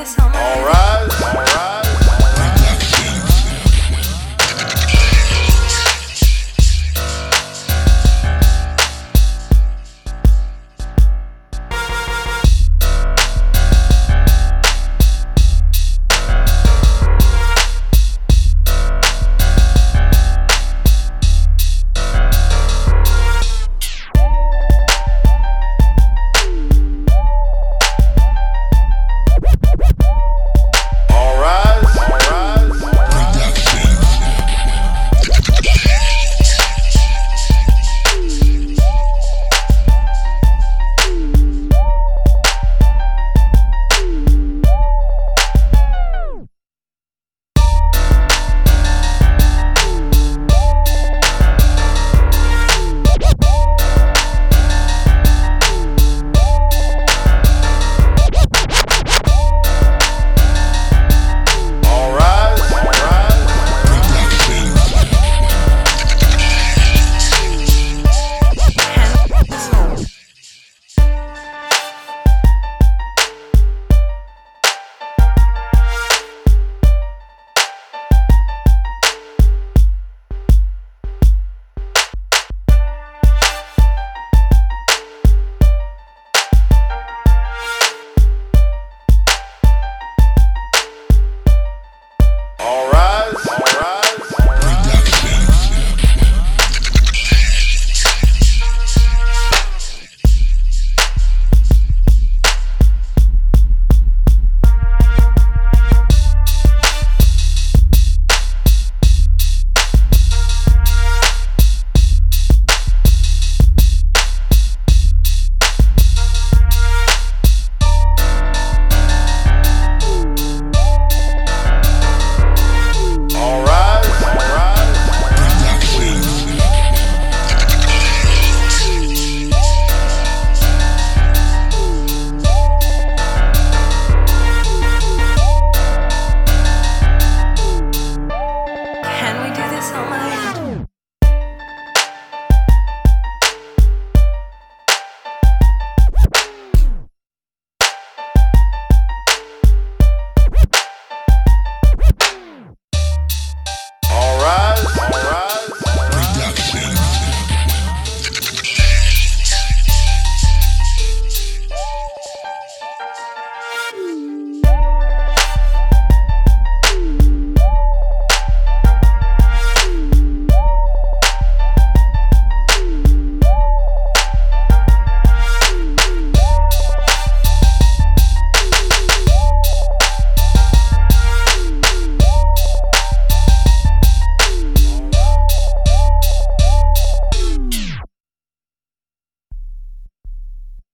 Alright.